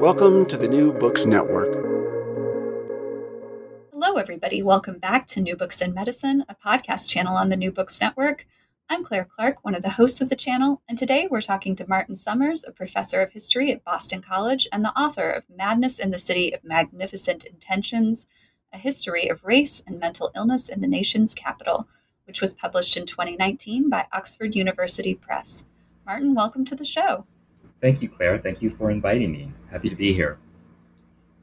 Welcome to the New Books Network. Hello, everybody. Welcome back to New Books in Medicine, a podcast channel on the New Books Network. I'm Claire Clark, one of the hosts of the channel, and today we're talking to Martin Summers, a professor of history at Boston College and the author of Madness in the City of Magnificent Intentions A History of Race and Mental Illness in the Nation's Capital, which was published in 2019 by Oxford University Press. Martin, welcome to the show. Thank you, Claire. Thank you for inviting me. Happy to be here.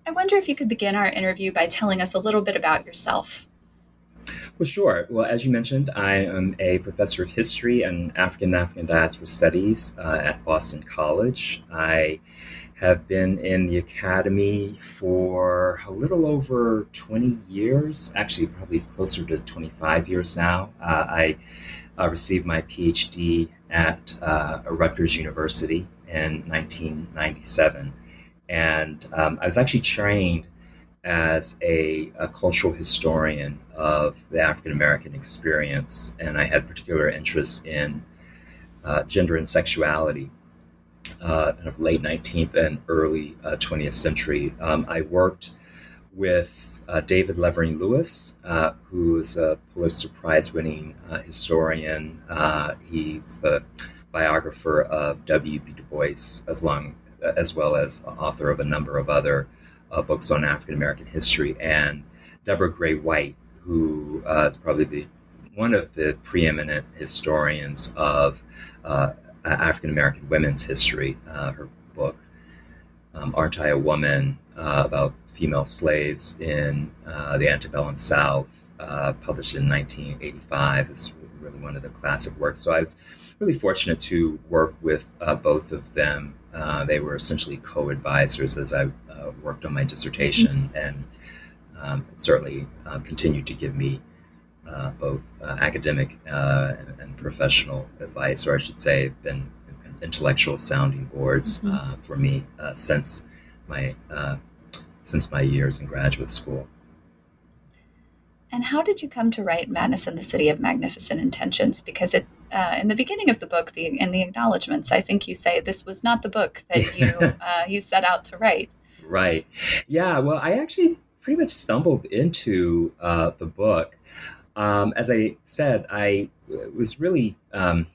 I wonder if you could begin our interview by telling us a little bit about yourself. Well, sure. Well, as you mentioned, I am a professor of history and African and African diaspora studies uh, at Boston College. I have been in the academy for a little over 20 years, actually, probably closer to 25 years now. Uh, I uh, received my PhD at uh, Rutgers University in 1997. And um, I was actually trained as a, a, cultural historian of the African American experience, and I had particular interest in uh, gender and sexuality. Uh, of late 19th and early uh, 20th century. Um, I worked with uh, David Levering Lewis, uh, who is a Pulitzer Prize winning uh, historian. he's the biographer of W.B. Du Bois, as long as well as author of a number of other uh, books on African American history, and Deborah Gray White, who uh, is probably the one of the preeminent historians of uh, African American women's history. Uh, her book, um, "Aren't I a Woman?" Uh, about female slaves in uh, the antebellum South, published in 1985, is really one of the classic works. So I was really fortunate to work with uh, both of them. Uh, they were essentially co-advisors as I uh, worked on my dissertation, mm-hmm. and um, certainly uh, continued to give me uh, both uh, academic and, and, professional advice, or I should say, been intellectual sounding boards mm-hmm. for me since my since my years in graduate school. And how did you come to write Madness in the City of Magnificent Intentions? Because it, uh, in the beginning of the book, the, in the acknowledgments, I think you say this was not the book that you uh, you set out to write. Right. Yeah. Well, I actually pretty much stumbled into uh, the book. Um, as I said, I was really um,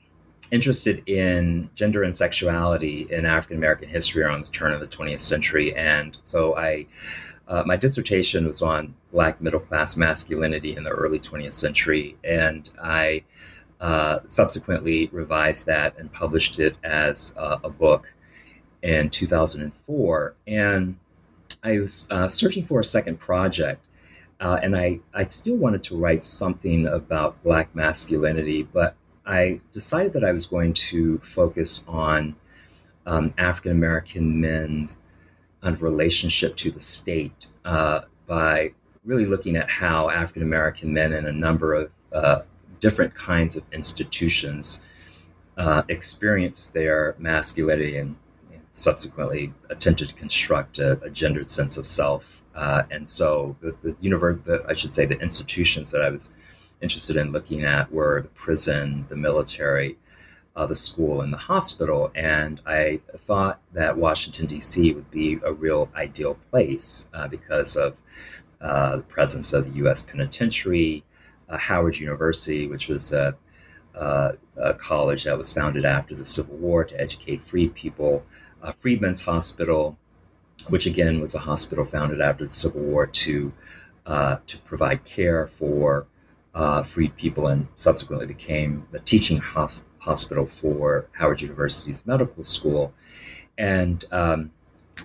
interested in gender and sexuality in African American history around the turn of the 20th century, and so I uh, my dissertation was on Black middle class masculinity in the early 20th century, and I uh, subsequently revised that and published it as uh, a book in 2004. And I was uh, searching for a second project, uh, and I, I still wanted to write something about Black masculinity, but I decided that I was going to focus on um, African American men's kind of relationship to the state uh, by really looking at how African American men in a number of different kinds of institutions uh, experience their masculinity and subsequently attempted to construct a, a gendered sense of self. Uh, and so the, the universe, the, I should say, the institutions that I was interested in looking at were the prison, the military, uh, the school, and the hospital. And I thought that Washington, D.C. would be a real ideal place uh, because of uh, the presence of the U.S. Penitentiary, Howard University, which was a, a, college that was founded after the Civil War to educate freed people, Freedmen's Hospital, which again was a hospital founded after the Civil War to uh, to provide care for uh, freed people and subsequently became the teaching hos- hospital for Howard University's medical school. And um,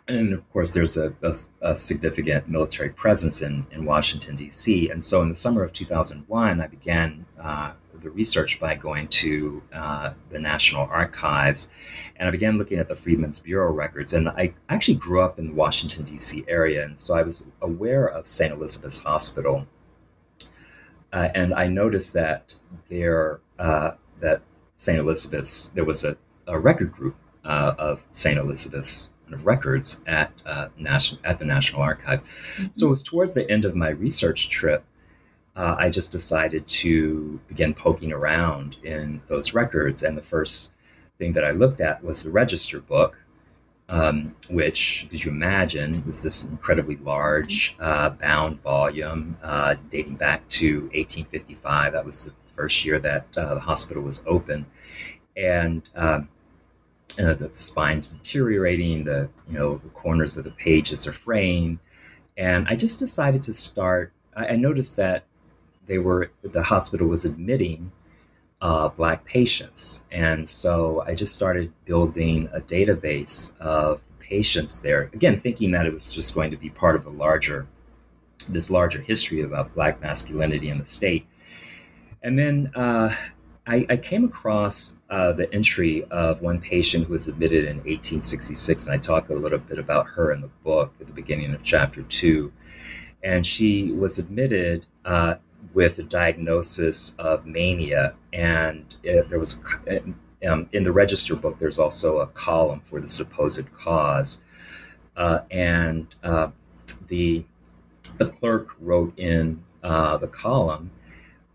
and of course, there's a, a, a, significant military presence in, in Washington, D.C. And so in the summer of 2001, I began uh, the research by going to uh, the National Archives and I began looking at the Freedmen's Bureau records. And I actually grew up in the Washington, D.C. area. And so I was aware of St. Elizabeth's Hospital uh, and I noticed that there uh, that St. Elizabeth's there was a, a record group uh, of St. Elizabeth's records at uh, national at the National Archives. Mm-hmm. So it was towards the end of my research trip. Uh, I just decided to begin poking around in those records, and the first thing that I looked at was the register book, um, which, as you imagine, was this incredibly large uh, bound volume uh, dating back to 1855. That was the first year that uh, the hospital was open, and um, uh, the spine's deteriorating. The you know the corners of the pages are fraying, and I just decided to start. I, I noticed that they were the hospital was admitting uh, Black patients. And so I just started building a database of patients there, again, thinking that it was just going to be part of a larger, this larger history about Black masculinity in the state. And then uh, I, I, came across uh, the entry of one patient who was admitted in 1866, and I talk a little bit about her in the book at the beginning of chapter two. And she was admitted uh, with a diagnosis of mania, and it, there was um, in the register book. There's also a column for the supposed cause, uh, and uh, the the clerk wrote in uh, the column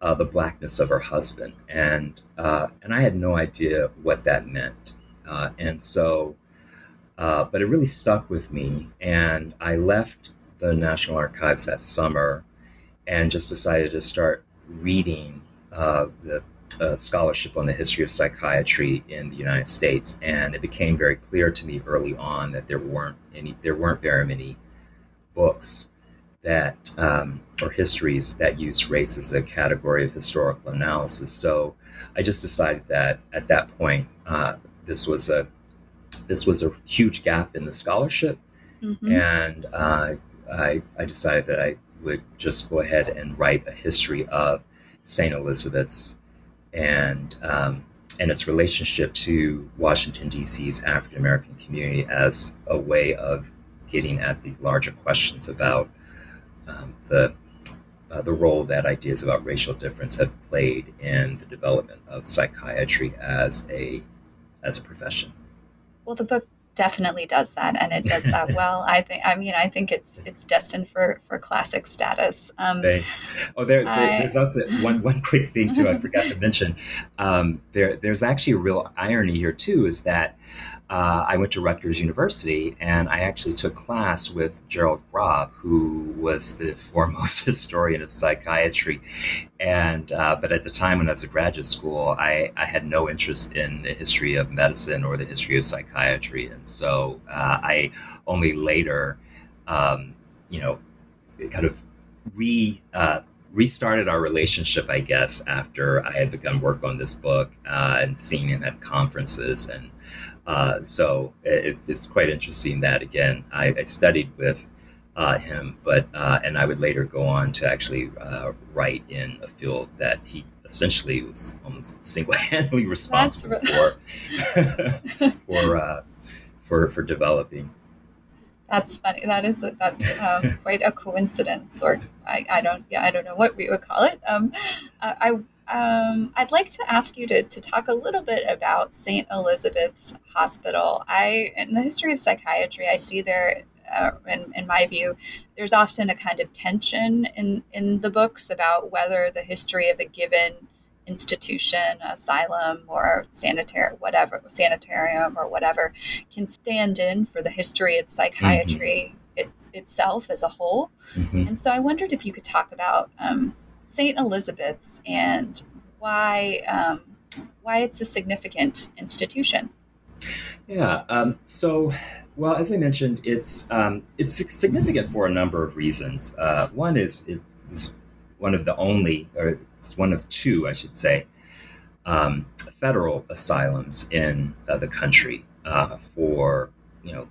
uh, the blackness of her husband, and uh, and I had no idea what that meant, uh, and so. but it really stuck with me, and I left the National Archives that summer and just decided to start reading uh, the uh, scholarship on the history of psychiatry in the United States, and it became very clear to me early on that there weren't any, there weren't very many books that um, or histories that use race as a category of historical analysis. So I just decided that at that point, uh, this was a this was a huge gap in the scholarship, mm-hmm. and uh, I, I decided that I would just go ahead and write a history of St. Elizabeth's and um, and its relationship to Washington D.C.'s African American community as a way of getting at these larger questions about um, the uh, the role that ideas about racial difference have played in the development of psychiatry as a as a profession. Well, the book definitely does that and it does that well. I think i mean i think it's it's destined for for classic status. Um oh there, there I, there's also one one quick thing too i forgot to mention. Um there there's actually a real irony here too is that uh, I went to Rutgers University and I actually took class with Gerald Grob, who was the foremost historian of psychiatry. And uh, but at the time when I was at graduate school, I, I had no interest in the history of medicine or the history of psychiatry, and so uh, I only later, um, you know, kind of re uh, restarted our relationship, I guess, after I had begun work on this book uh, and seeing him at conferences and uh, so it, it's quite interesting that again I, I studied with uh, him, but uh, and I would later go on to actually uh, write in a field that he essentially was almost single-handedly responsible for for, uh, for for developing. That's funny. That is that's um, quite a coincidence, or I, I don't yeah I don't know what we would call it. Um, I um, I'd like to ask you to, to talk a little bit about St. Elizabeth's Hospital. I, in the history of psychiatry, I see there, uh, in, in my view, there's often a kind of tension in, in the books about whether the history of a given institution, asylum, or sanitary, whatever, sanitarium, or whatever, can stand in for the history of psychiatry mm-hmm. it's, itself as a whole. Mm-hmm. And so I wondered if you could talk about um, St. Elizabeth's and why um, why it's a significant institution. Yeah. Um, so, well, as I mentioned, it's um, it's significant for a number of reasons. Uh, one is it's one of the only, or it's one of two, I should say, um, federal asylums in uh, the country uh, for you know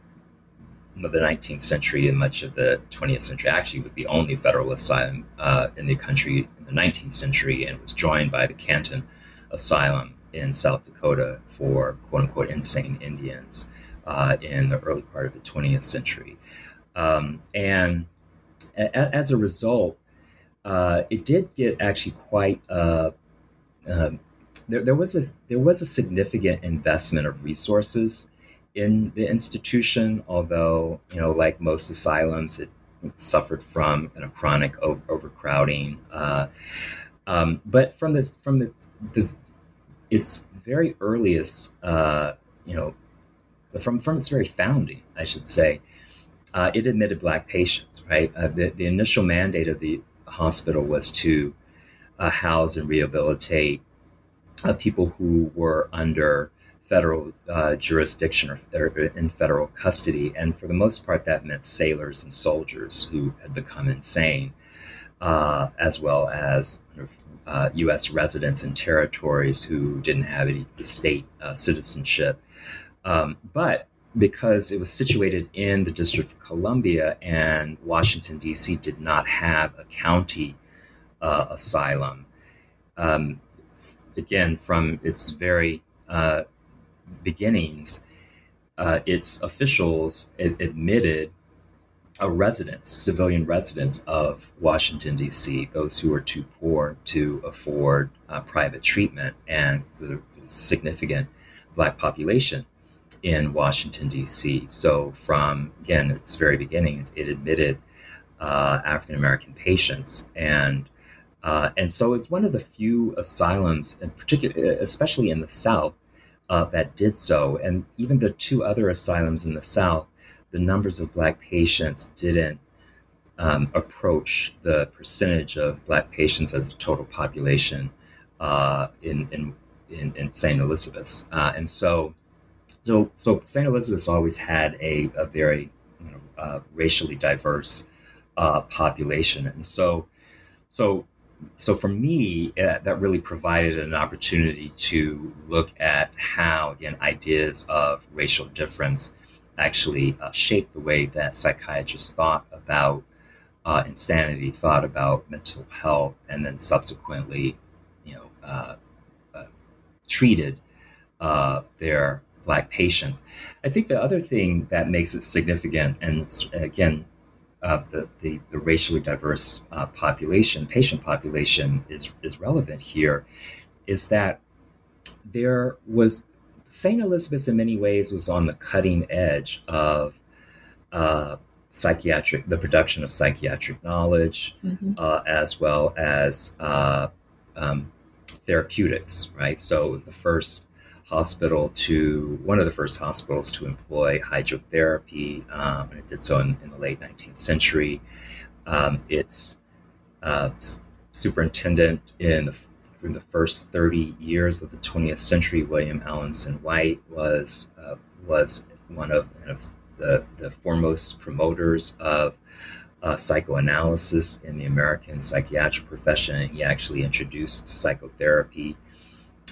of the 19th century and much of the 20th century. Actually, was the only federal asylum uh, in the country in the 19th century, and was joined by the Canton Asylum in South Dakota for "quote unquote" insane Indians uh, in the early part of the 20th century. Um, and a- as a result, uh, it did get actually quite. Uh, um, there, there was a there was a significant investment of resources in the institution, although, you know, like most asylums, it, it suffered from you know, chronic over- overcrowding. Uh, um, but from this, from this, the, its very earliest, uh, you know, from, from its very founding, I should say, uh, it admitted black patients, right? Uh, the, the initial mandate of the hospital was to uh, house and rehabilitate uh, people who were under federal uh, jurisdiction or, or, in federal custody. And for the most part, that meant sailors and soldiers who had become insane, uh, as well as uh, U.S. residents in territories who didn't have any state uh, citizenship. Um, but because it was situated in the District of Columbia and Washington, D.C. did not have a county uh, asylum, um, again, from its very uh, beginnings, uh, its officials admitted a residents, civilian residents of Washington, D.C., those who were too poor to afford uh, private treatment, and the significant black population in Washington, D.C. So, from again, its very beginnings, it admitted uh, African American patients, and uh, and so it's one of the few asylums, in particular, especially in the South, uh, that did so. And even the two other asylums in the South, the numbers of Black patients didn't um, approach the percentage of Black patients as a total population uh, in, in, in, in, St. Elizabeth's. Uh, and so, so, so St. Elizabeth's always had a, a very you know, uh, racially diverse uh, population. And so, so so for me, uh, that really provided an opportunity to look at how, again, ideas of racial difference actually uh, shaped the way that psychiatrists thought about uh, insanity, thought about mental health, and then subsequently, you know, uh, uh, treated uh, their black patients. I think the other thing that makes it significant, and again, uh, the, the, the, racially diverse uh, population, patient population, is, is relevant here, is that there was St. Elizabeth's in many ways was on the cutting edge of uh, psychiatric, the production of psychiatric knowledge, mm-hmm. Uh, as well as uh, um, therapeutics, right? So it was the first hospital to one of the first hospitals to employ hydrotherapy, um, and it did so in, in, the late 19th century. Um, its uh, superintendent in the, in the first 30 years of the 20th century, William Alanson White, was uh, was one of, of the, the foremost promoters of uh, psychoanalysis in the American psychiatric profession. He actually introduced psychotherapy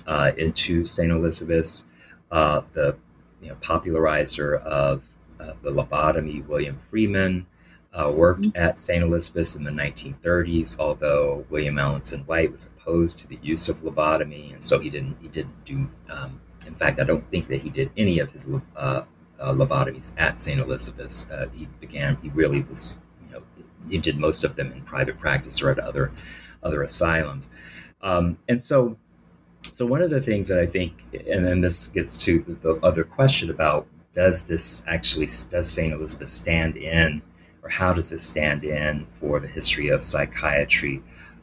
uh, into St. Elizabeth's. Uh, the you know, popularizer of uh, the lobotomy, William Freeman, uh, worked mm-hmm. at St. Elizabeth's in the 1930s. Although William Alanson White was opposed to the use of lobotomy, and so he didn't he didn't do. Um, in fact, I don't think that he did any of his uh, uh, lobotomies at St. Elizabeth's. Uh, he began, he really was, you know, he did most of them in private practice or at other, other asylums. Um, and so, so one of the things that I think, and then this gets to the other question about does this actually, does St. Elizabeth stand in, or how does this stand in for the history of psychiatry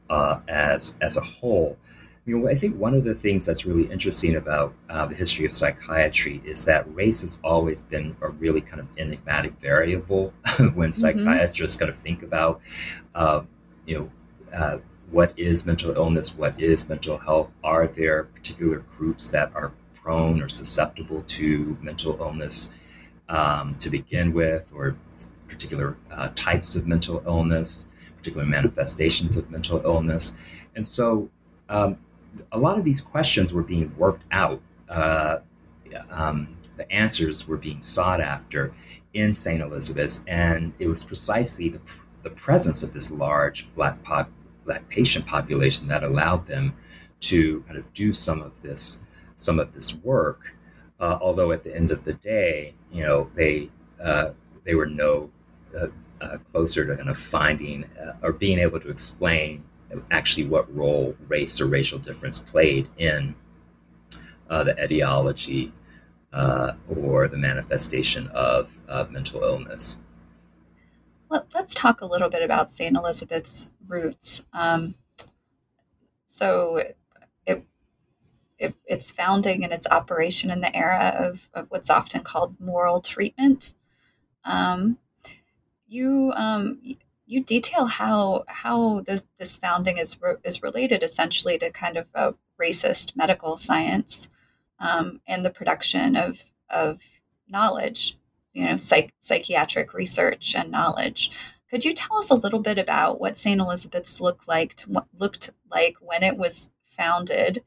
uh, as, as a whole? You know, I think one of the things that's really interesting about uh, the history of psychiatry is that race has always been a really kind of enigmatic variable when mm-hmm. psychiatrists kind of think about, uh, you know, uh, what is mental illness, what is mental health. Are there particular groups that are prone or susceptible to mental illness um, to begin with, or particular uh, types of mental illness, particular manifestations of mental illness, and so. Um, a lot of these questions were being worked out. Uh, um, the answers were being sought after in St. Elizabeth's, and it was precisely the, the presence of this large black pop, black patient population that allowed them to kind of do some of this some of this work. Uh, although at the end of the day, you know, they uh, they were no uh, uh closer to kind of finding uh, or being able to explain actually what role race or racial difference played in uh, the etiology or the manifestation of mental illness. Let's talk a little bit about St. Elizabeth's roots. Um, so, it, it, its founding and its operation in the era of, of what's often called moral treatment. Um, you um, you detail how how this, this founding is re- is related essentially to kind of a racist medical science um, and the production of of knowledge, you know, psych- psychiatric research and knowledge. Could you tell us a little bit about what St. Elizabeth's looked like to, looked like when it was founded?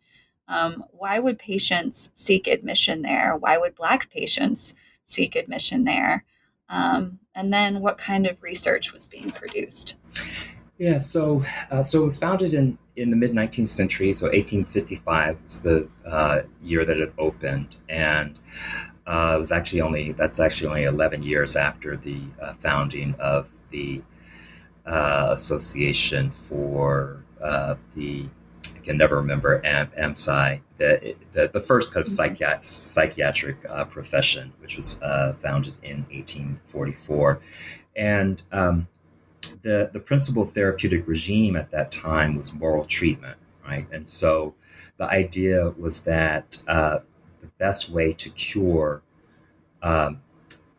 Um, why would patients seek admission there? Why would Black patients seek admission there? Um, and then what kind of research was being produced? Yeah, so uh, so it was founded in, in the mid 19th century, so 1855 was the uh, year that it opened, and uh, it was actually only that's actually only 11 years after the uh, founding of the uh, Association for uh, the I can never remember Am- AMPSI, the, the, the, first kind of mm-hmm. psychiat- psychiatric uh, profession, which was uh, founded in 1844. And um, the, the principal therapeutic regime at that time was moral treatment, right? And so the idea was that uh, best way to cure um,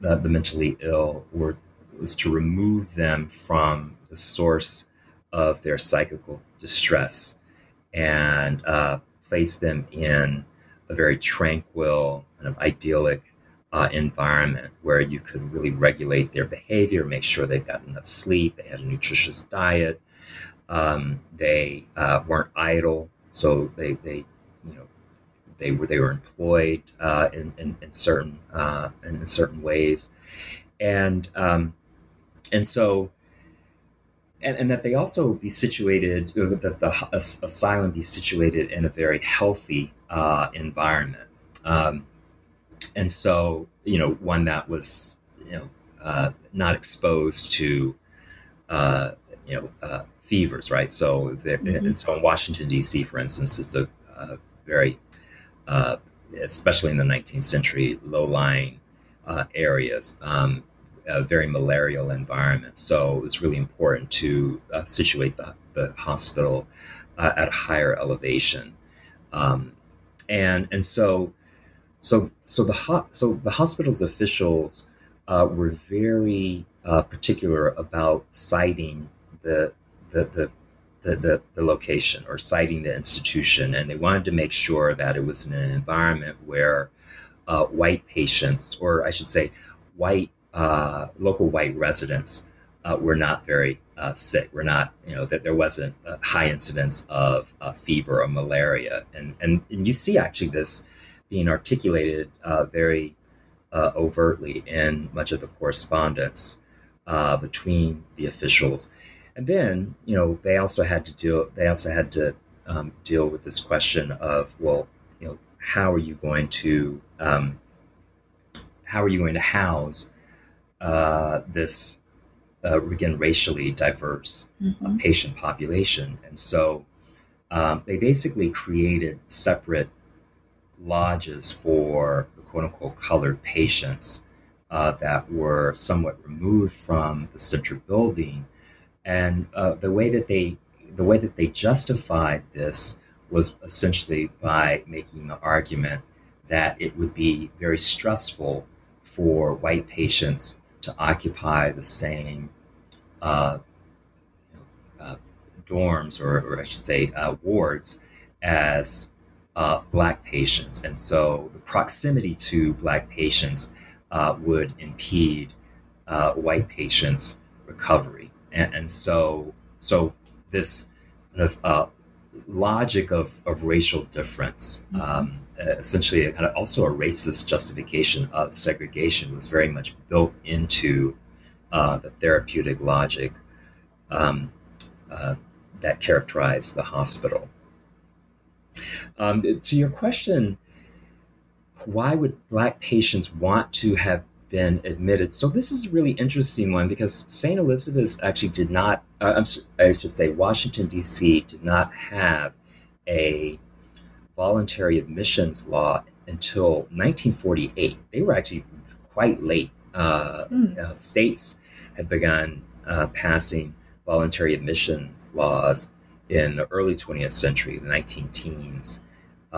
the, the mentally ill were, was to remove them from the source of their psychical distress and uh, place them in a very tranquil, kind of idyllic uh, environment where you could really regulate their behavior, make sure they got enough sleep, they had a nutritious diet, um, they uh, weren't idle, so they, they, you know, they were they were employed uh, in, in, in certain uh, in certain ways, and um, and so and, and that they also be situated, uh, that the asylum be situated in a very healthy uh, environment. Um, and so, you know, one that was, you know, uh, not exposed to, uh, you know, uh, fevers, right? So, mm-hmm. so in Washington D.C., for instance, it's a, a very, uh, especially in the 19th century, low-lying areas. Um, very malarial environment. So it was really important to uh, situate the, the hospital uh, at a higher elevation. Um, and and so so so the ho- so the hospital's officials uh, were very uh, particular about siting the the, the the, the, the, location or siting the institution, and they wanted to make sure that it was in an environment where uh, white patients, or I should say, white uh, local white residents uh, were not very uh, sick. We're not, you know, that there wasn't a high incidence of uh, fever or malaria, and, and and you see actually this being articulated uh, very overtly in much of the correspondence between the officials, and then you know they also had to deal. They also had to um, deal with this question of well, you know, how are you going to um, how are you going to house uh, this uh, again racially diverse mm-hmm. patient population? And so um, they basically created separate lodges for the quote unquote colored patients uh, that were somewhat removed from the center building. And uh, the way that they the way that they justified this was essentially by making the argument that it would be very stressful for white patients to occupy the same uh, uh, dorms, or, or, I should say, uh, wards, as uh, black patients. And so the proximity to black patients uh, would impede white patients' recovery. And, and, so, so this kind of logic of, of racial difference. Mm-hmm. Um, essentially kind of also a racist justification of segregation was very much built into uh, the therapeutic logic um, uh, that characterized the hospital. Um, to your question, why would Black patients want to have been admitted? So this is a really interesting one because St. Elizabeth's actually did not, uh, I should say, Washington D.C. did not have a voluntary admissions law until 1948. They were actually quite late. Uh, mm. states had begun uh, passing voluntary admissions laws in the early 20th century, the 19 teens,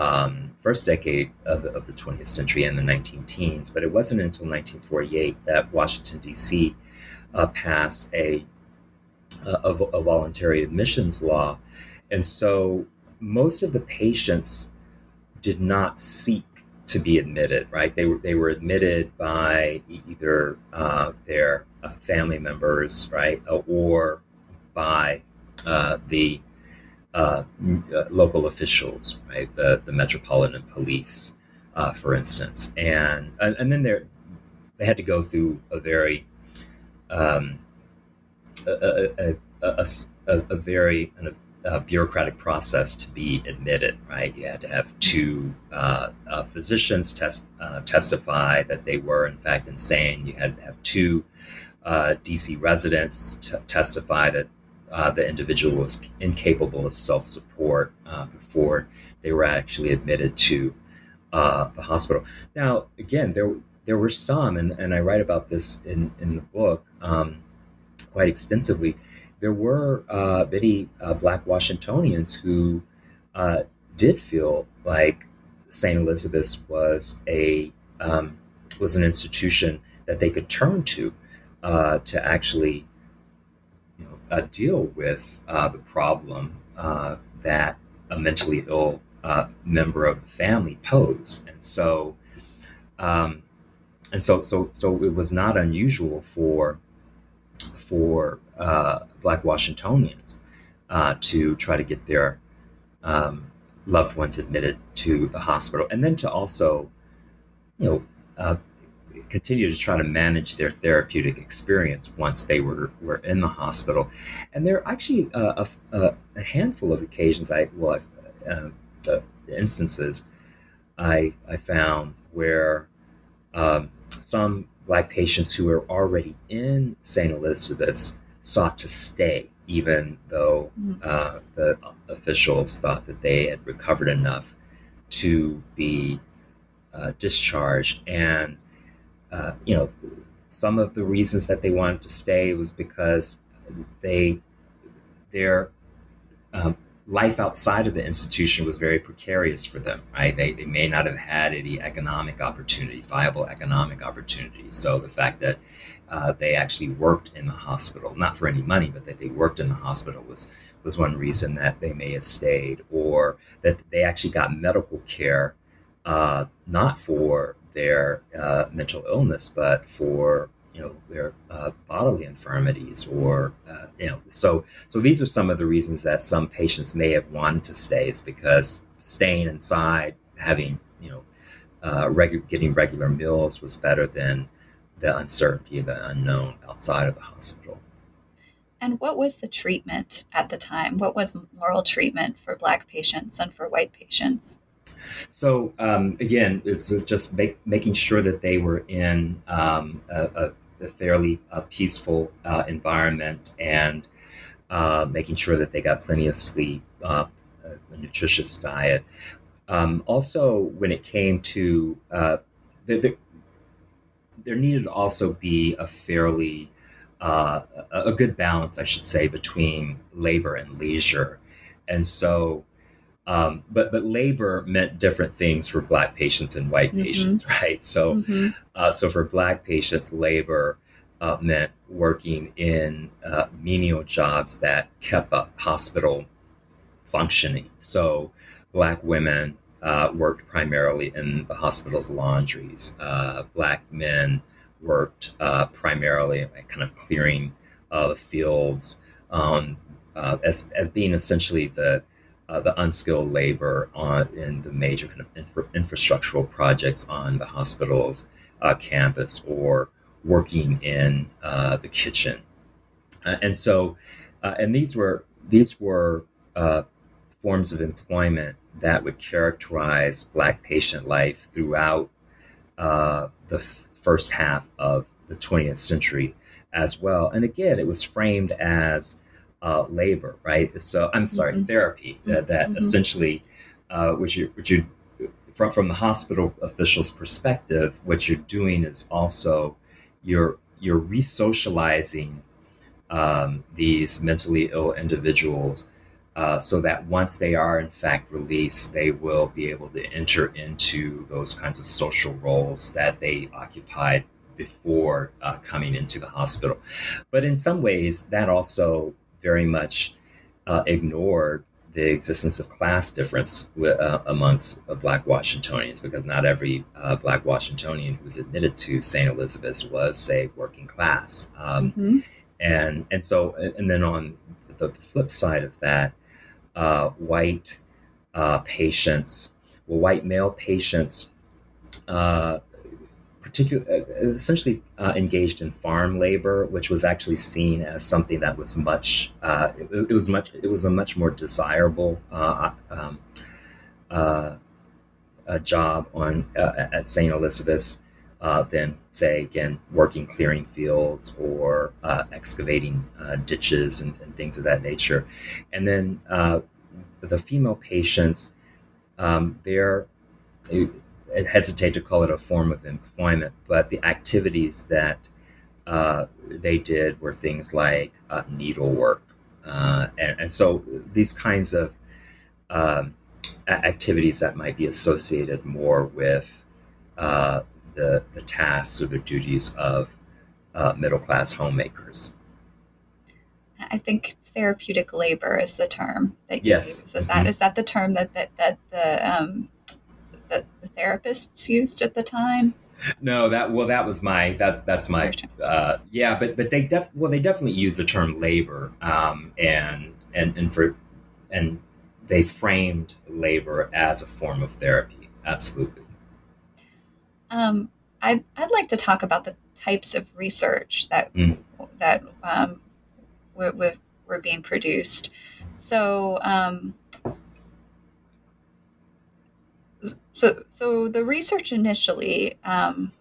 um, first decade of, of, the 20th century and the 19 teens. But it wasn't until 1948 that Washington, D.C. Uh, passed a, a, a voluntary admissions law. And so most of the patients did not seek to be admitted, right? They were they were admitted by either uh, their uh, family members, right, or by uh, the uh, uh, local officials, right, the the metropolitan police, for instance, and and then they they had to go through a very um, a, a, a, a, very uh, bureaucratic process to be admitted, right? You had to have two uh, uh, physicians test, uh, testify that they were, in fact, insane. You had to have two uh, DC residents t- testify that uh, the individual was incapable of self support before they were actually admitted to the hospital. Now, again, there there were some, and, and I write about this in, in the book um, quite extensively there were uh, many uh, Black Washingtonians who uh, did feel like St. Elizabeth's was a um, was an institution that they could turn to uh, to actually uh, deal with uh, the problem that a mentally ill member of the family posed, and so. Um, and so, so, so it was not unusual for for uh, Black Washingtonians uh, to try to get their um, loved ones admitted to the hospital, and then to also, you know, uh, continue to try to manage their therapeutic experience once they were, were in the hospital. And there are actually a, a, a handful of occasions I well, uh, the instances I I found where um, some black patients who were already in St. Elizabeth's sought to stay, even though mm-hmm. uh, the officials thought that they had recovered enough to be uh, discharged. And, uh, you know, some of the reasons that they wanted to stay was because they, their um, life outside of the institution was very precarious for them, right? They, they may not have had any economic opportunities, viable economic opportunities. So the fact that uh, they actually worked in the hospital, not for any money, but that they worked in the hospital was, was one reason that they may have stayed, or that they actually got medical care uh, not for their uh, mental illness, but for you know their uh, bodily infirmities or uh, you know so so these are some of the reasons that some patients may have wanted to stay is because staying inside having you know uh, regu- getting regular meals was better than the uncertainty of the unknown outside of the hospital. And what was the treatment at the time? What was moral treatment for black patients and for white patients So um, again, it's just make, making sure that they were in um, a, a, fairly uh, peaceful uh, environment and uh, making sure that they got plenty of sleep, uh, a nutritious diet. Um, also, when it came to uh, there, there, there, needed to also be a fairly a good balance, I should say, between labor and leisure. And so, um, but but labor meant different things for Black patients and white mm-hmm. patients, right? So, mm-hmm. uh, so for Black patients, labor uh, meant working in uh, menial jobs that kept the hospital functioning. So, Black women uh, worked primarily in the hospital's laundries. Uh, black men worked uh, primarily kind of clearing the fields um, as, as being essentially the uh, the unskilled labor on in the major kind of infra- infrastructural projects on the hospital's uh, campus or working in uh, the kitchen. and so, and these were these were forms of employment that would characterize Black patient life throughout uh, the first half of the 20th century as well. And again, it was framed as uh, labor, right? So I'm sorry, mm-hmm. therapy that, that mm-hmm. essentially, uh, which you, which you, from from the hospital official's perspective, what you're doing is also you're you're resocializing um, these mentally ill individuals uh, so that once they are in fact released, they will be able to enter into those kinds of social roles that they occupied before uh, coming into the hospital. But in some ways, that also very much uh, ignored the existence of class difference uh, amongst uh, Black Washingtonians, because not every uh, Black Washingtonian who was admitted to St. Elizabeth's was, say, working class. Um, mm-hmm. And and so and then on the flip side of that, uh, white uh, patients, well, white male patients, uh, particularly uh, essentially uh, engaged in farm labor, which was actually seen as something that was much, uh, it, was, it, was, much, it was a much more desirable um, a job on at St. Elizabeth's. Uh, than say again working clearing fields or uh, excavating uh, ditches and, and, things of that nature and then the female patients, um, they're, I hesitate to call it a form of employment, but the activities that uh, they did were things like uh, needlework. Uh, and, and, so these kinds of um, activities that might be associated more with uh, the, the tasks or the duties of uh, middle class homemakers. I think therapeutic labor is the term that you yes. use. Is mm-hmm. that is that the term that that, that the um, that the therapists used at the time? No, that well, that was my that's that's my uh, yeah, but but they def well they definitely use the term labor um, and and and for and they framed labor as a form of therapy. Absolutely. Um, I I'd like to talk about the types of research that mm. that um, with were being produced. So, um, so, so the research initially um,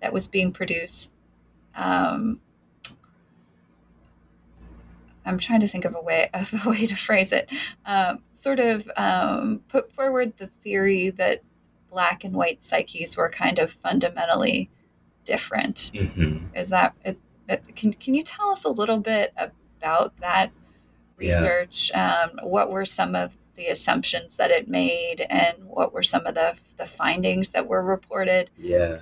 that was being produced. Um, I'm trying to think of a way of a way to phrase it. Um, sort of um, put forward the theory that black and white psyches were kind of fundamentally different. Mm-hmm. Is that it, it, can can you tell us a little bit about that research? Yeah. Um, what were some of the assumptions that it made, and what were some of the the findings that were reported? Yeah,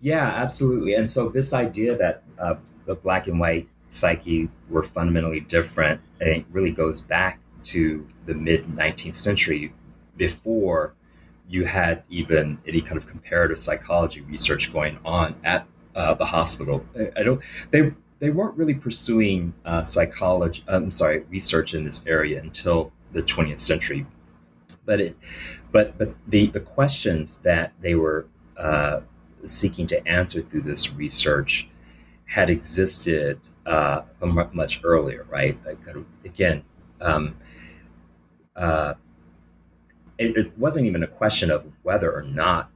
yeah, absolutely. And so this idea that uh, the black and white psyche were fundamentally different, I think, really goes back to the mid 19th century, before you had even any kind of comparative psychology research going on at uh, the hospital. I don't. They they weren't really pursuing uh, psychology. I'm sorry, research in this area until the 20th century. But it, but but the the questions that they were uh, seeking to answer through this research had existed uh, much earlier, right? Again, um, uh, it, it, wasn't even a question of whether or not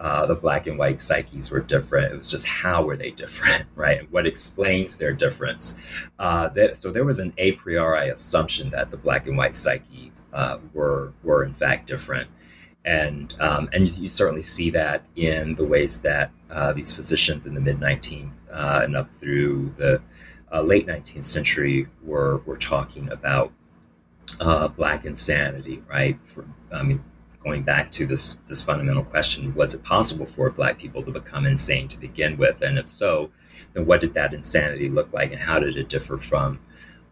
uh, the black and white psyches were different. It was just how were they different, right? What explains their difference? Uh, that, so there was an a priori assumption that the black and white psyches uh, were were in fact different, and um, and you, you, certainly see that in the ways that uh, these physicians in the mid 19th uh, and up through the uh, late 19th century were were talking about black insanity, right? For, I mean, going back to this this fundamental question: Was it possible for Black people to become insane to begin with? And if so, then what did that insanity look like, and how did it differ from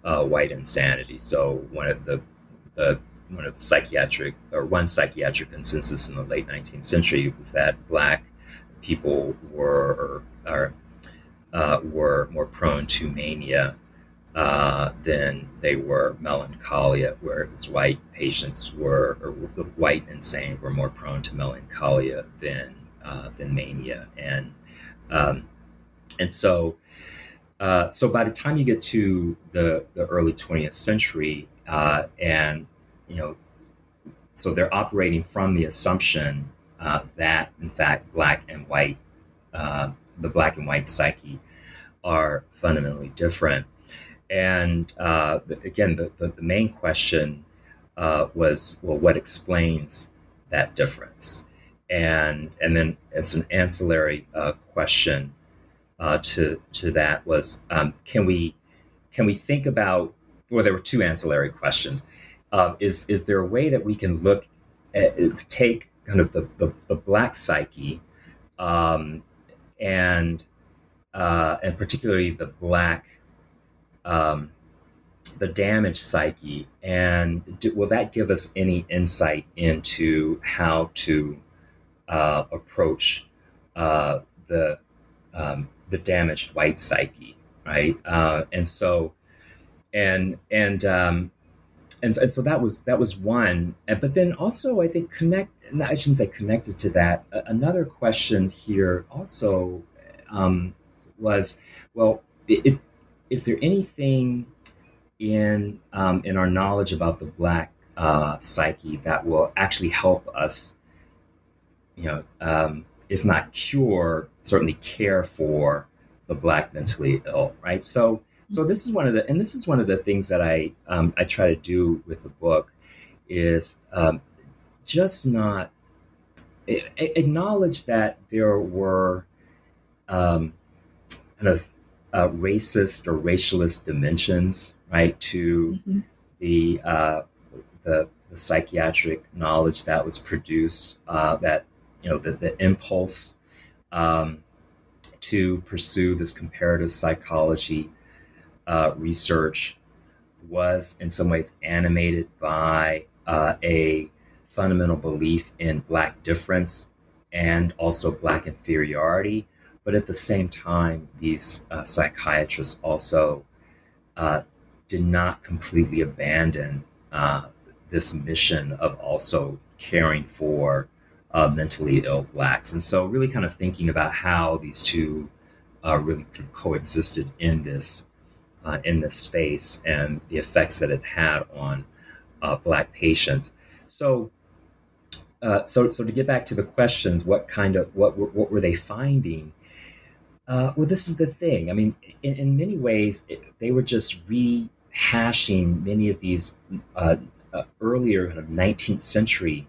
uh, white insanity? So one of the the one of the psychiatric or one psychiatric consensus in the late 19th century was that Black people were or, uh, were more prone to mania uh, than they were melancholia, whereas white patients were, or white insane were more prone to melancholia than uh, than mania, and um, and so uh, so by the time you get to the the early 20th century, uh, and you know, so they're operating from the assumption uh, that in fact black and white, the black and white psyche are fundamentally different. And uh, again, the, the, the, main question uh, was, well, what explains that difference? And and then as an ancillary uh, question uh, to to that was, um, can we can we think about? Well, there were two ancillary questions. Um, is is there a way that we can look at take kind of the the, the black psyche um, and uh, and particularly the black um, the damaged psyche, and do, will that give us any insight into how to uh, approach uh, the um, the damaged white psyche, right? Uh, and so, and and um, and, and so that was that was one. But then also, I think connect. I shouldn't say connected to that. Another question here also um, was, well, it, it is there anything in um, in our knowledge about the black uh, psyche that will actually help us, you know, um, if not cure, certainly care for the black mentally ill, right? So, so this is one of the, and this is one of the things that I um, I try to do with the book is um, just not acknowledge that there were um, kind of uh, racist or racialist dimensions, right, to mm-hmm. the, uh, the, the psychiatric knowledge that was produced. Uh, that you know the, the impulse um, to pursue this comparative psychology uh, research was in some ways animated by uh, a fundamental belief in black difference and also black inferiority but at the same time, these uh, psychiatrists also uh, did not completely abandon uh, this mission of also caring for uh, mentally ill blacks. And so, really kind of thinking about how these two uh, really kind of coexisted in this in this space and the effects that it had on black patients. So, uh, so, so to get back to the questions, what kind of what what were they finding? Uh, well, this is the thing. I mean, in, in many ways, it, they were just rehashing many of these uh, uh, earlier kind of 19th century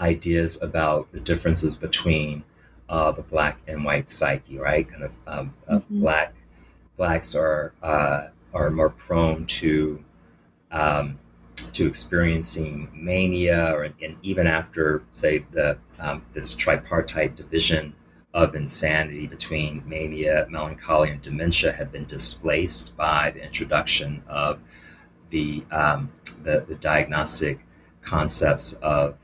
ideas about the differences between uh, the black and white psyche, right? Kind of um, uh, mm-hmm. black blacks are uh, are more prone to um, to experiencing mania, or and even after, say, the um, this tripartite division of insanity between mania, melancholy, and dementia had been displaced by the introduction of the, um, the, the, diagnostic concepts of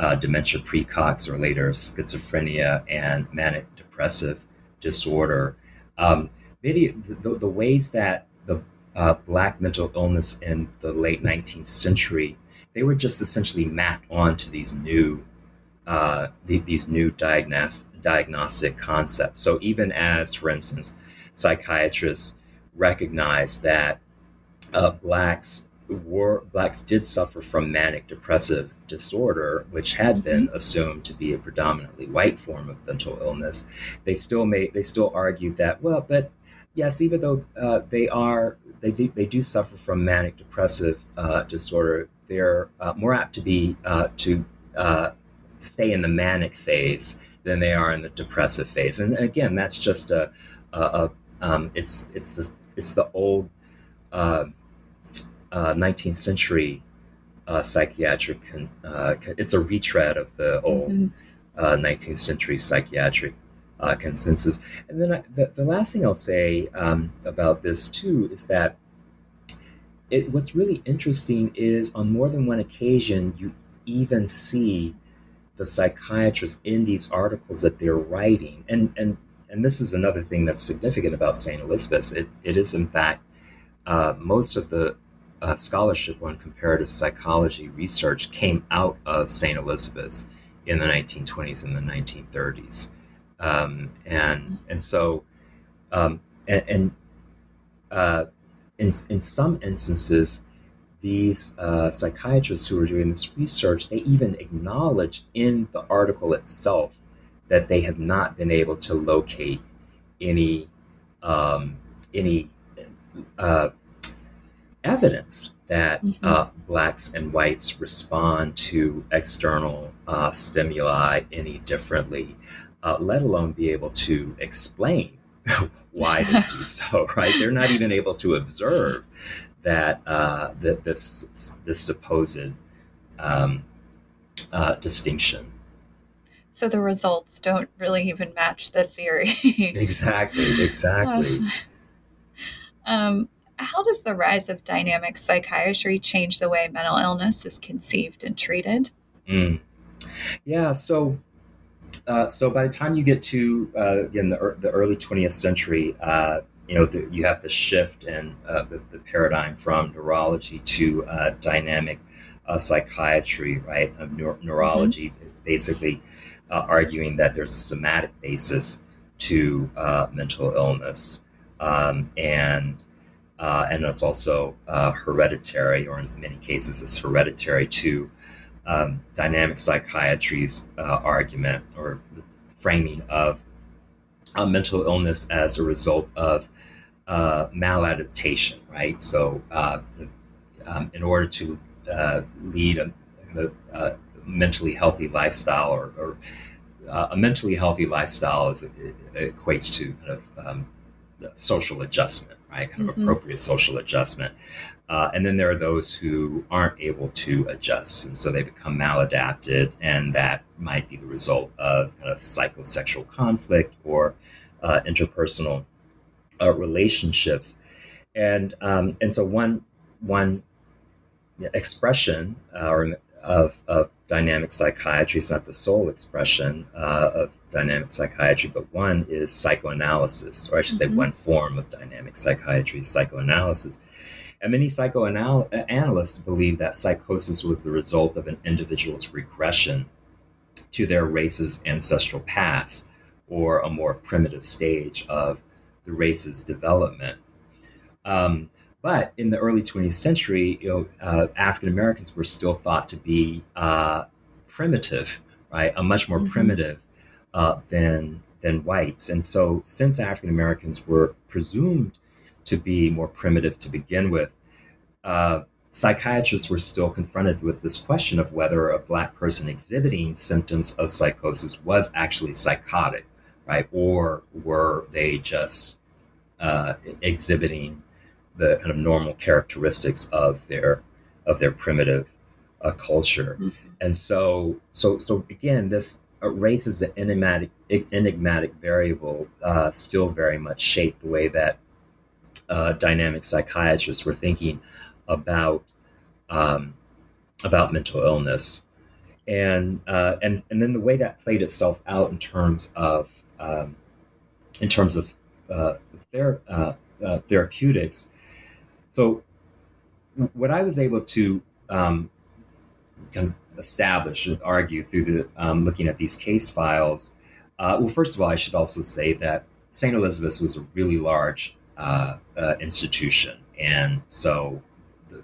uh, dementia precox or later schizophrenia and manic depressive disorder. Um, the, the, the, ways that the uh, black mental illness in the late 19th century, they were just essentially mapped onto these new uh, the, these new diagnostic diagnostic concepts. So even as, for instance, psychiatrists recognize that uh, blacks were blacks did suffer from manic depressive disorder, which had mm-hmm. been assumed to be a predominantly white form of mental illness, they still made they still argued that well, but yes, even though uh, they are they do they do suffer from manic depressive uh, disorder, they're uh, more apt to be uh, to uh, stay in the manic phase than they are in the depressive phase. And again, that's just a, a, a um, it's it's the it's the old 19th uh, century uh, psychiatric. Con- uh, it's a retread of the old mm-hmm. 19th century psychiatric uh, consensus. And then I, the, the, last thing I'll say um, about this too is that it, what's really interesting is on more than one occasion you even see the psychiatrists in these articles that they're writing, and and and this is another thing that's significant about St. Elizabeth's. It, it is in fact uh, most of the uh, scholarship on comparative psychology research came out of St. Elizabeth's in the 1920s and the 1930s. Um, and, and so, um, and, and uh, in, in some instances, these uh, psychiatrists who are doing this research, they even acknowledge in the article itself that they have not been able to locate any um, any uh, evidence that mm-hmm. uh, blacks and whites respond to external uh, stimuli any differently, uh, let alone be able to explain why they do so. Right? They're not even able to observe that uh, that this this supposed um, uh, distinction. So the results don't really even match the theory. exactly. Exactly. um, how does the rise of dynamic psychiatry change the way mental illness is conceived and treated? Mm. Yeah, so uh, so by the time you get to uh, again the, the early 20th century, uh, you know the, you have the shift in uh, the, the, paradigm from neurology to uh, dynamic uh, psychiatry, right? Of neurology, mm-hmm. basically arguing that there's a somatic basis to mental illness, um, and uh, and it's also uh, hereditary, or in many cases, it's hereditary to um, dynamic psychiatry's uh, argument or the framing of mental illness as a result of uh, maladaptation, right? So, uh, um, in order to uh, lead a, a, mentally healthy lifestyle, or, or a mentally healthy lifestyle, is, equates to kind of um, social adjustment right? Kind of mm-hmm. appropriate social adjustment. Uh, and then there are those who aren't able to adjust, and so they become maladapted, and that might be the result of kind of psychosexual conflict or uh, interpersonal uh, relationships. And um, and so one one expression uh, or of, of dynamic psychiatry. It's not the sole expression uh, of dynamic psychiatry, but one is psychoanalysis, or I should mm-hmm. say, one form of dynamic psychiatry, is psychoanalysis. And many psychoanalysts believe that psychosis was the result of an individual's regression to their race's ancestral past or a more primitive stage of the race's development. Um, but in the early 20th century, you know, uh, African Americans were still thought to be uh, primitive, right? A much more mm-hmm. primitive uh, than than whites. And so, since African Americans were presumed to be more primitive to begin with, uh, psychiatrists were still confronted with this question of whether a black person exhibiting symptoms of psychosis was actually psychotic, right? Or were they just uh, exhibiting the kind of normal characteristics of their of their primitive uh, culture. Mm-hmm. And so, so, so again, this race is an enigmatic, enigmatic variable, uh, still very much shaped the way that uh, dynamic psychiatrists were thinking about um, about mental illness, and uh, and and then the way that played itself out in terms of um, in terms of uh, ther- therapeutics so, what I was able to um, kind of establish and argue through the um, looking at these case files. Uh, well, first of all, I should also say that St. Elizabeth's was a really large uh, uh, institution, and so the,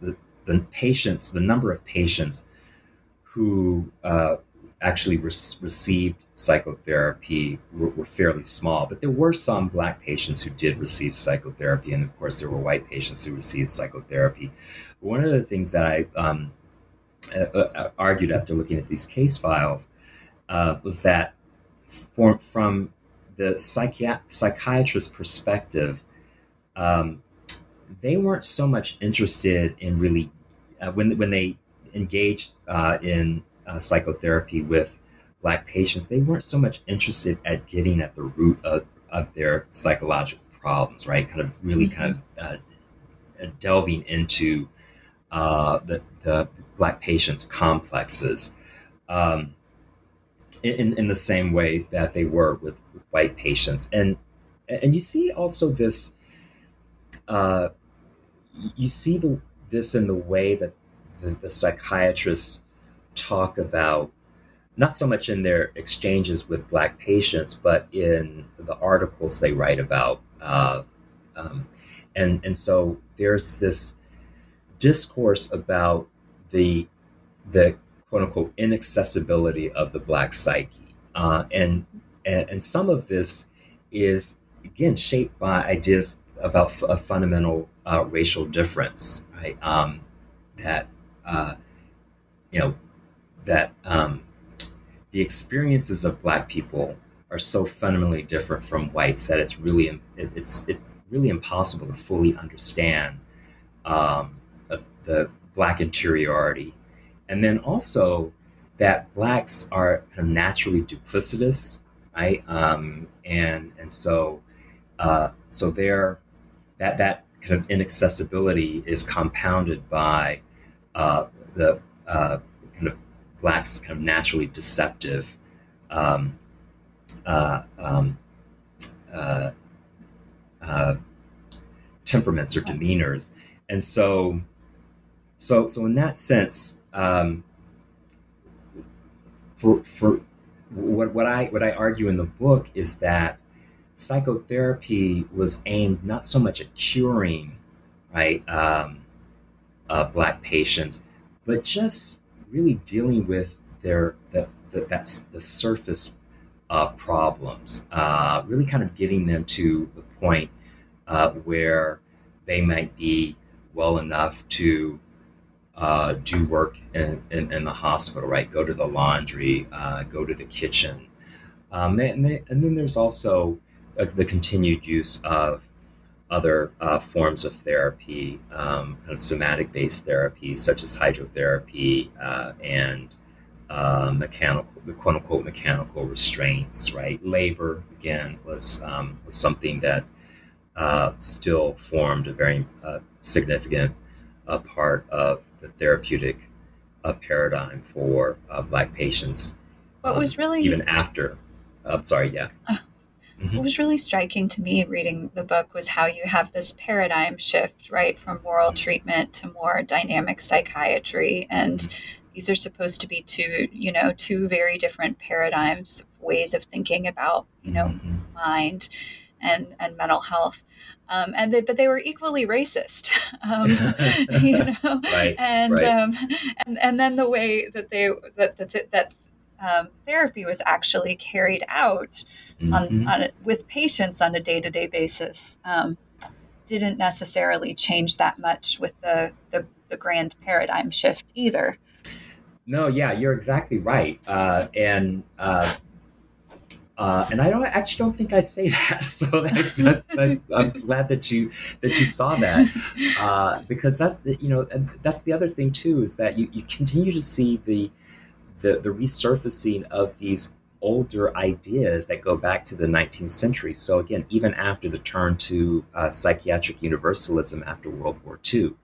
the, the patients, the number of patients who uh, actually re- received psychotherapy were, were, fairly small, but there were some black patients who did receive psychotherapy, and of course, there were white patients who received psychotherapy. One of the things that I um, uh, uh, argued after looking at these case files uh, was that for, from the psychi- psychiatrist perspective, um, they weren't so much interested in really uh, when when they engaged uh, in uh, psychotherapy with black patients, they weren't so much interested at getting at the root of, of their psychological problems, right? Kind of really mm-hmm. kind of uh, delving into uh, the, the black patients' complexes um, in, in the same way that they were with, with white patients. And, and you see also this, uh, you see the, this in the way that the, the psychiatrists talk about not so much in their exchanges with black patients, but in the articles they write about. Uh, um, and, and so there's this discourse about the, the quote unquote inaccessibility of the black psyche. Uh, and, and, and some of this is, again, shaped by ideas about f- a fundamental uh, racial difference, right? Um, that, uh, you know, that um, the experiences of Black people are so fundamentally different from whites that it's really it's it's really impossible to fully understand um, the Black interiority, and then also that blacks are kind of naturally duplicitous, right? Um, and and so uh, so there that that kind of inaccessibility is compounded by uh, the uh, kind of blacks kind of naturally deceptive um, uh, um, uh, uh, temperaments or demeanors, and so so so in that sense, um, for for what what I what I argue in the book is that psychotherapy was aimed not so much at curing right um, uh, black patients, but just really dealing with their the, the that's the surface uh, problems, uh, really kind of getting them to the point uh, where they might be well enough to uh, do work in, in, in, the hospital, right? Go to the laundry, uh, go to the kitchen. Um, and, they, and, then there's also the continued use of other uh, forms of therapy, um, kind of somatic based therapy, such as hydrotherapy uh, and uh, mechanical, the quote unquote, mechanical restraints, right? Labor, again, was, um, was something that uh, still formed a very significant uh, part of the therapeutic paradigm for Black patients. What was um, really. Even after. I'm sorry, yeah. Mm-hmm. What was really striking to me reading the book was how you have this paradigm shift, right, from moral treatment to more dynamic psychiatry. And mm-hmm. these are supposed to be two, you know, two very different paradigms, ways of thinking about, you know, mm-hmm. mind and, and mental health. Um, and they, but they were equally racist, um, you know, right, and right. Um, and and then the way that they that that, that um, therapy was actually carried out mm-hmm. on, on with patients on a day to day basis um, didn't necessarily change that much with the, the, the grand paradigm shift either. No, yeah, you're exactly right, uh, and uh, uh, and I don't actually don't think I say that. So that, that, I'm glad that you that you saw that uh, because that's the, you know that's the other thing too is that you, you continue to see the the, the resurfacing of these older ideas that go back to the 19th century. So, again, even after the turn to uh, psychiatric universalism after World War II,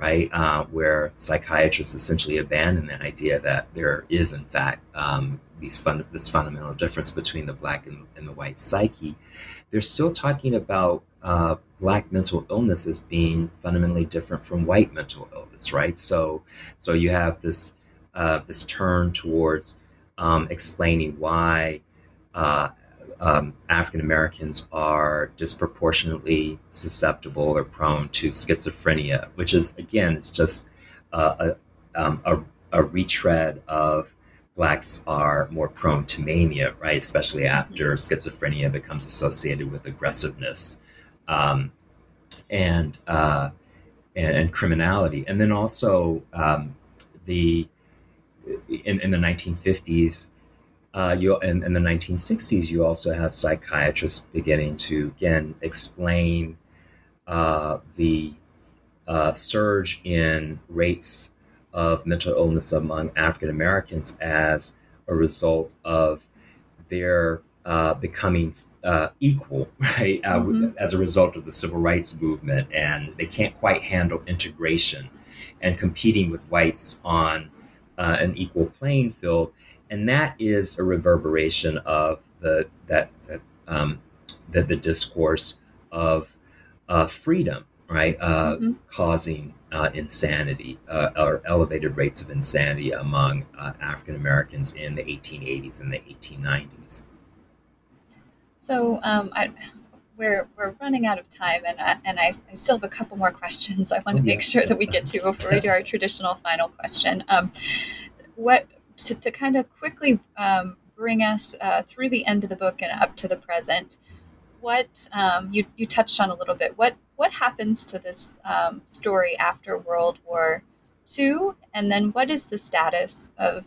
right, uh, where psychiatrists essentially abandon the idea that there is, in fact, um, these fun- this fundamental difference between the black and, and, the white psyche, they're still talking about uh, black mental illness as being fundamentally different from white mental illness, right? So, so you have this uh, this turn towards um, explaining why uh, um, African Americans are disproportionately susceptible or prone to schizophrenia, which is again, it's just a, um, a, a retread of blacks are more prone to mania, right? Especially after schizophrenia becomes associated with aggressiveness um, and, uh, and, and criminality, and then also um, the in, in the 1950s. Uh, you in, in the 1960s, you also have psychiatrists beginning to again explain uh, the uh, surge in rates of mental illness among African Americans as a result of their uh, becoming uh, equal, right? Uh, mm-hmm. As a result of the civil rights movement, and they can't quite handle integration and competing with whites on uh, an equal playing field, and that is a reverberation of the that, that um, the, the discourse of uh, freedom, right, uh, mm-hmm. causing uh, insanity uh, or elevated rates of insanity among uh, African Americans in the 1880s and the 1890s. So um, I, we're we're running out of time, and I, and I, I still have a couple more questions. I want to oh, make sure that we get to before we do our traditional final question. Um, what to, to, kind of quickly um, bring us uh, through the end of the book and up to the present what um, you you touched on a little bit. What what happens to this um, story after World War II, and then what is the status of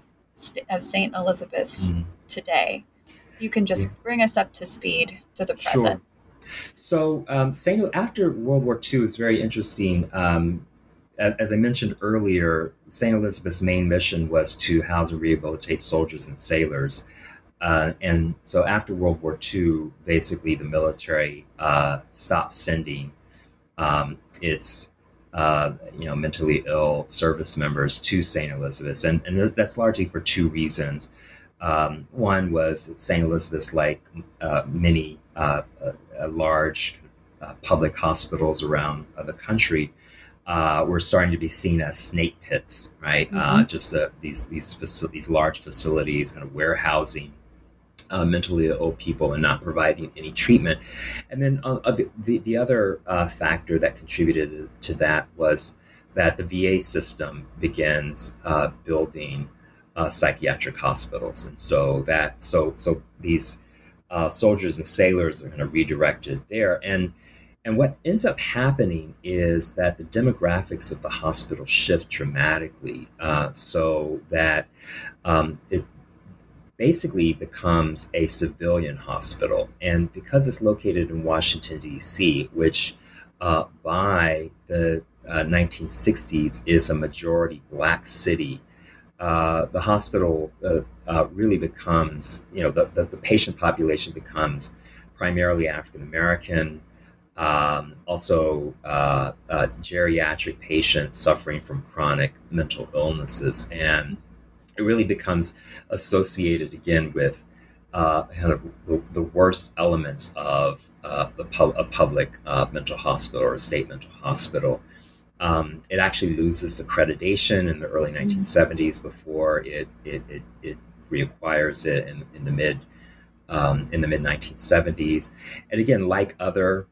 of Saint Elizabeth's mm. today? You can just bring us up to speed to the present. Sure. So um, Saint after World War II is very interesting. Um, as, as I mentioned earlier, St. Elizabeth's main mission was to house and rehabilitate soldiers and sailors. Uh, and so after World War II, basically the military uh, stopped sending um, its uh, you know mentally ill service members to St. Elizabeth's, and, and that's largely for two reasons. Um, one was St. Elizabeth's, like uh, many uh, uh, large public hospitals around the country, were starting to be seen as snake pits, right? Mm-hmm. just these these faci- these large facilities, kind of warehousing uh, mentally ill people and not providing any treatment. And then uh, uh the, the other uh, factor that contributed to that was that the VA system begins uh, building uh, psychiatric hospitals, and so that so so these soldiers and sailors are kind of redirected there, and and what ends up happening is that the demographics of the hospital shift dramatically, so that um, it basically becomes a civilian hospital. And because it's located in Washington, D.C., which uh, by the uh, 1960s is a majority black city, uh, the hospital uh, uh, really becomes, you know, the, the, the patient population becomes primarily African American. Um, also, uh, geriatric patients suffering from chronic mental illnesses. And it really becomes associated again with uh, kind of the, the, worst elements of uh, a, pu- a, public uh, mental hospital or a state mental hospital. Um, it actually loses accreditation in the early 1970s mm-hmm. before it it, it, it reacquires it in, in the mid um, in the mid 1970s. And again, like other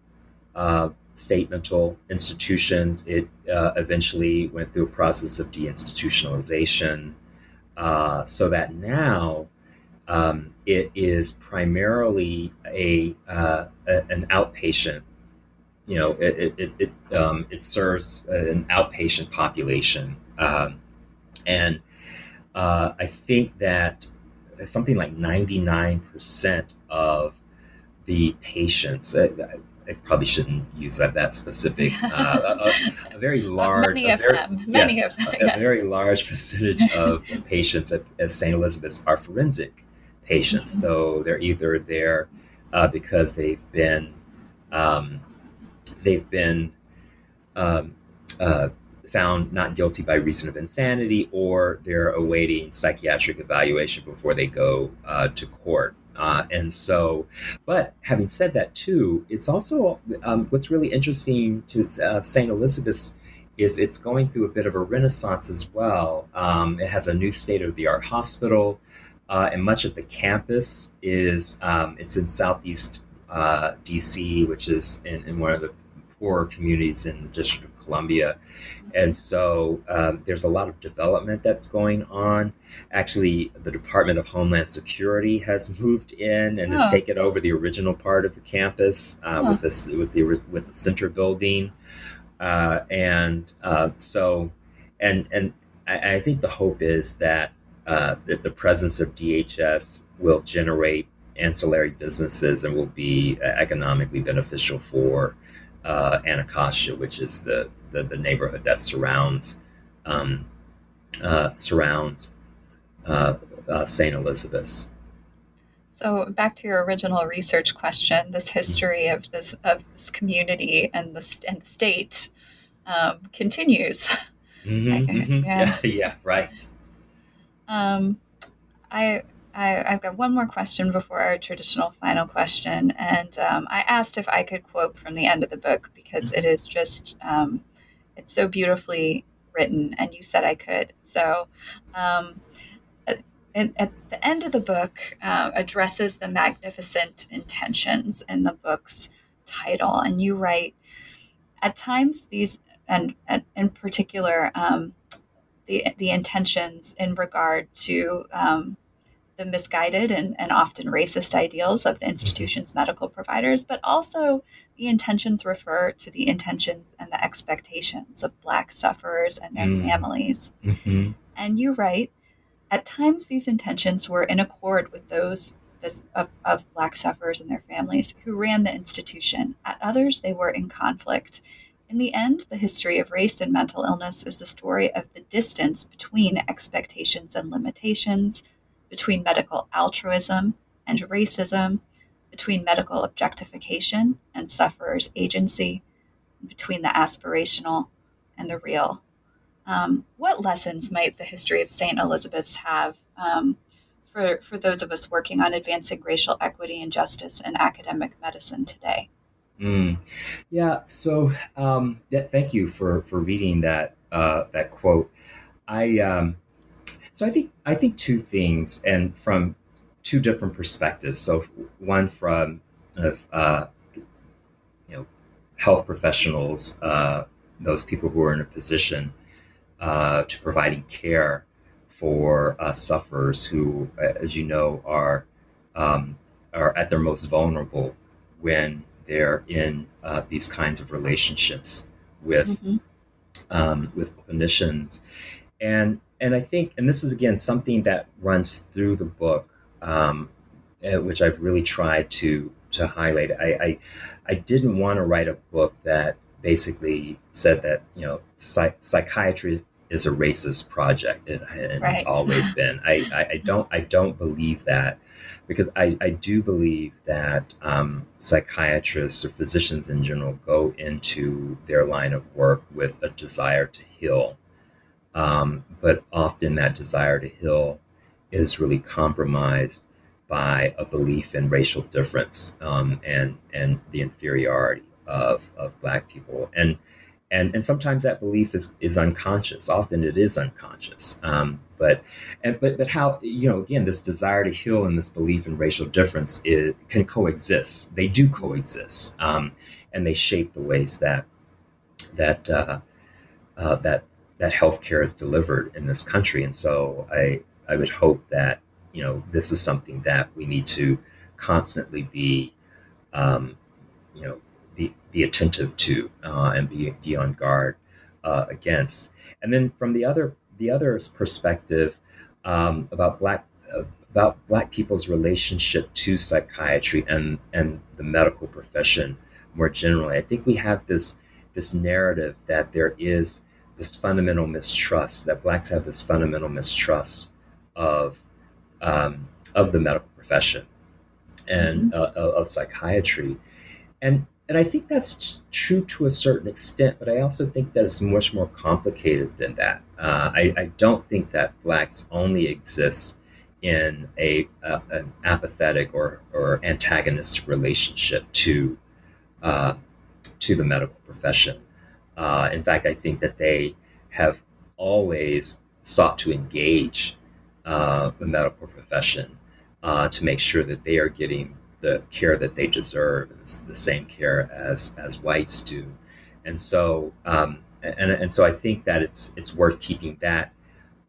uh, state mental institutions, it uh, eventually went through a process of deinstitutionalization. Uh, so that now um, it is primarily a, uh, a, an outpatient. You know, it it it, um, it serves an outpatient population, um, and uh, I think that something like ninety nine percent of the patients. Uh, I probably shouldn't use that that specific. Uh, a, a, very large, many of very, them, many yes, of them, yes. a, very large percentage of patients at, at St. Elizabeth's are forensic patients. Mm-hmm. So they're either there uh, because they've been um, they've been um, uh, found not guilty by reason of insanity, or they're awaiting psychiatric evaluation before they go uh, to court. Uh, and so, but having said that, too, it's also um, what's really interesting to uh, St. Elizabeth's is it's going through a bit of a renaissance as well. Um, it has a new state of the art hospital, uh, and much of the campus is um, it's in southeast uh, DC, which is in, in, one of the poorer communities in the District of Columbia. And so um, there's a lot of development that's going on. Actually, the Department of Homeland Security has moved in and has taken over the original part of the campus uh, with this with the with the center building, uh, and uh, so and and I, I, think the hope is that uh, that the presence of DHS will generate ancillary businesses and will be uh, economically beneficial for uh, Anacostia, which is the, the, the neighborhood that surrounds um, uh, surrounds uh, uh St. Elizabeth's. So back to your original research question, this history of this of this community and the and the state um, continues. Mm-hmm, mm-hmm. Yeah. yeah, right. Um, I I, have got one more question before our traditional final question. And um, I asked if I could quote from the end of the book because it is just, um, it's so beautifully written, and you said I could. So, um, at, at, the end of the book, uh, addresses the magnificent intentions in the book's title. And you write, at times, these, and, and in particular, um, the, the intentions in regard to um, the misguided and, and often racist ideals of the mm-hmm. institution's medical providers, but also the intentions refer to the intentions and the expectations of Black sufferers and their mm. families. Mm-hmm. And you write, at times these intentions were in accord with those this, of, of Black sufferers and their families who ran the institution. At others, they were in conflict. In the end, the history of race and mental illness is the story of the distance between expectations and limitations, between medical altruism and racism, between medical objectification and sufferers' agency, between the aspirational and the real. Um, what lessons might the history of St. Elizabeth's have um, for, for those of us working on advancing racial equity and justice in academic medicine today? Mm. Yeah, so um, thank you for, for reading that uh, that quote. I um, so I think I think two things, and from two different perspectives. So one from uh, you know health professionals, uh, those people who are in a position uh, to providing care for uh, sufferers who, as you know, are um, are at their most vulnerable when they're in uh, these kinds of relationships with mm-hmm. um, with clinicians, and and I think, and this is again something that runs through the book, um, eh, which I've really tried to to highlight. I, I, I didn't want to write a book that basically said that you know psych- psychiatry is a racist project, and, and right. it's always been. I, I, I, don't I don't believe that because I, I do believe that um, psychiatrists or physicians in general go into their line of work with a desire to heal um, but often that desire to heal is really compromised by a belief in racial difference um, and and the inferiority of, of black people. And and and sometimes that belief is is unconscious. Often it is unconscious. Um, but and but but how you know again this desire to heal and this belief in racial difference can coexist. They do coexist. Um, and they shape the ways that that uh, uh, that that healthcare is delivered in this country. And so I I would hope that you know this is something that we need to constantly be um, you know be, be attentive to uh, and be be on guard uh, against. And then from the other the other perspective um, about black uh, about black people's relationship to psychiatry and and the medical profession more generally, I think we have this this narrative that there is this fundamental mistrust that blacks have this fundamental mistrust of um, of the medical profession and mm-hmm. uh, of psychiatry, and and I think that's true to a certain extent, but I also think that it's much more complicated than that. Uh, I, I, don't think that blacks only exist in a, an apathetic or or antagonistic relationship to uh, to the medical profession. Uh, in fact, I think that they have always sought to engage uh, the medical profession uh, to make sure that they are getting the care that they deserve, the same care as as whites do, and so um, and and so I think that it's it's worth keeping that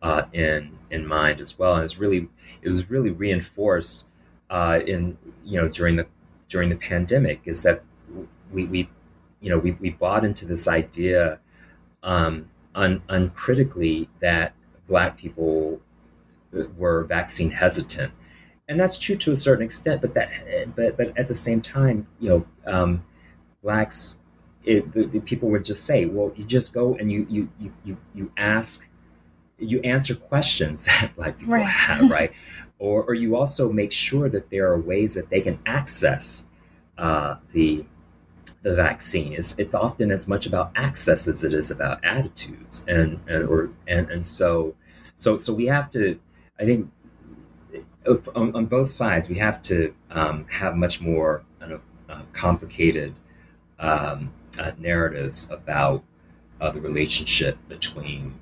uh, in in mind as well, and it's really it was really reinforced uh, in you know during the during the pandemic is that we we you know we, we bought into this idea um, un, uncritically that black people were vaccine hesitant and that's true to a certain extent. But that, but but at the same time, you know, um, blacks, it, the, the people would just say, well, you just go and you you you you, you ask, you answer questions that black people right. have, right? or or you also make sure that there are ways that they can access uh, the the vaccine. It's, it's often as much about access as it is about attitudes, and and or and and so so so we have to. I think on, on, both sides, we have to um, have much more kind of uh, complicated um, uh, narratives about uh, the relationship between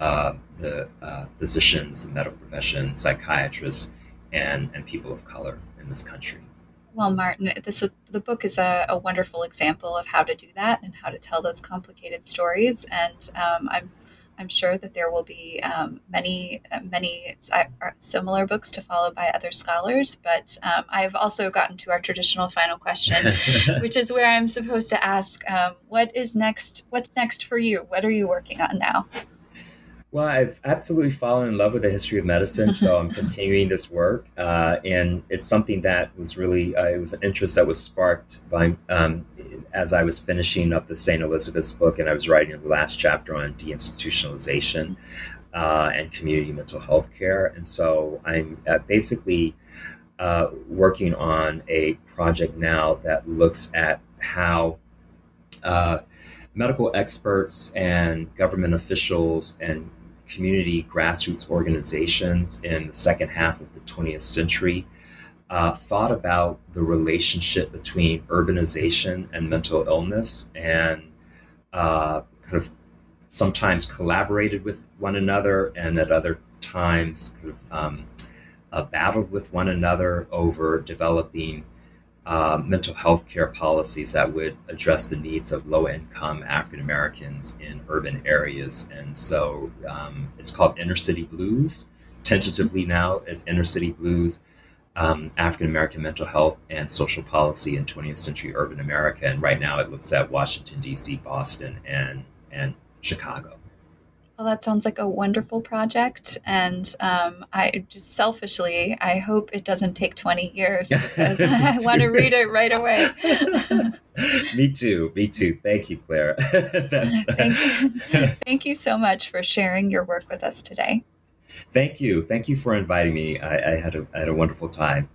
uh, the uh, physicians, the medical profession, psychiatrists, and, and people of color in this country. Well, Martin, this the book is a, a, wonderful example of how to do that and how to tell those complicated stories. And um, I'm I'm sure that there will be um, many, many uh, similar books to follow by other scholars. But um, I've also gotten to our traditional final question, which is where I'm supposed to ask, um, "What is next? What's next for you? What are you working on now?" Well, I've absolutely fallen in love with the history of medicine, so I'm continuing this work, uh, and it's something that was really uh, it was an interest that was sparked by um, as I was finishing up the St. Elizabeth's book, and I was writing the last chapter on deinstitutionalization uh, and community mental health care, and so I'm uh, basically uh, working on a project now that looks at how uh, medical experts and government officials and community grassroots organizations in the second half of the 20th century uh, thought about the relationship between urbanization and mental illness and uh, kind of sometimes collaborated with one another and at other times kind of um, uh, battled with one another over developing uh, mental health care policies that would address the needs of low income African Americans in urban areas. And so um, it's called Inner City Blues. Tentatively now, as Inner City Blues, um, African American mental health and social policy in 20th century urban America. And right now it looks at Washington, D.C., Boston, and, and Chicago. Well, that sounds like a wonderful project. And um, I just selfishly, I hope it doesn't take 20 years because I want to read it right away. me too. Me too. Thank you, Claire. Thank you. Thank you so much for sharing your work with us today. Thank you. Thank you for inviting me. I, I had, a, I had a wonderful time.